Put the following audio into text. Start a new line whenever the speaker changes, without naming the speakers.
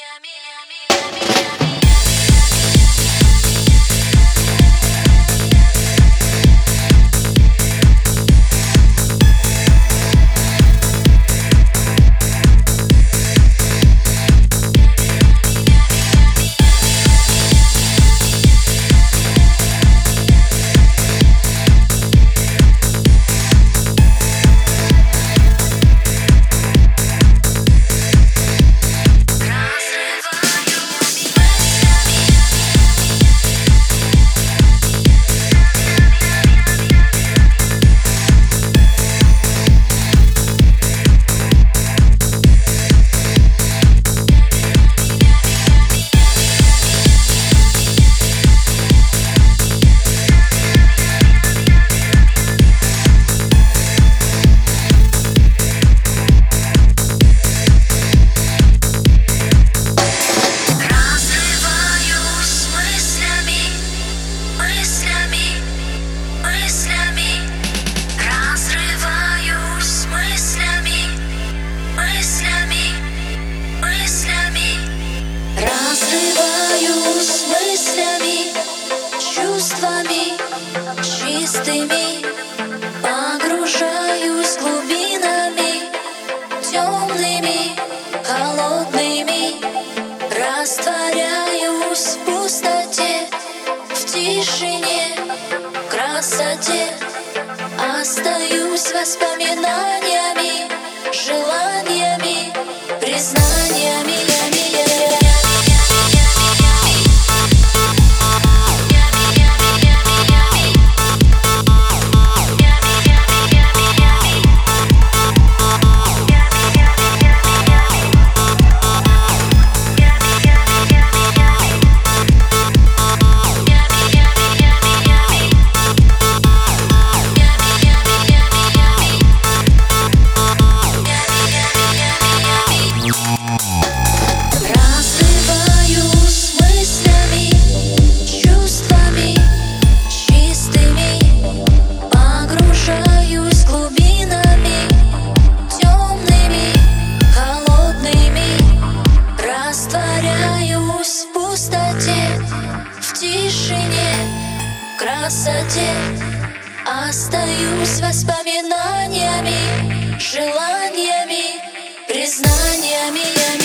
Yeah, me. Разрываюсь мыслями, чувствами чистыми. Погружаюсь глубинами темными, холодными. Растворяюсь в пустоте, в тишине, красоте. Остаюсь воспоминаниями, желаниями, признаниями растворяюсь в пустоте, в тишине, в красоте. Остаюсь воспоминаниями, желаниями, признаниями.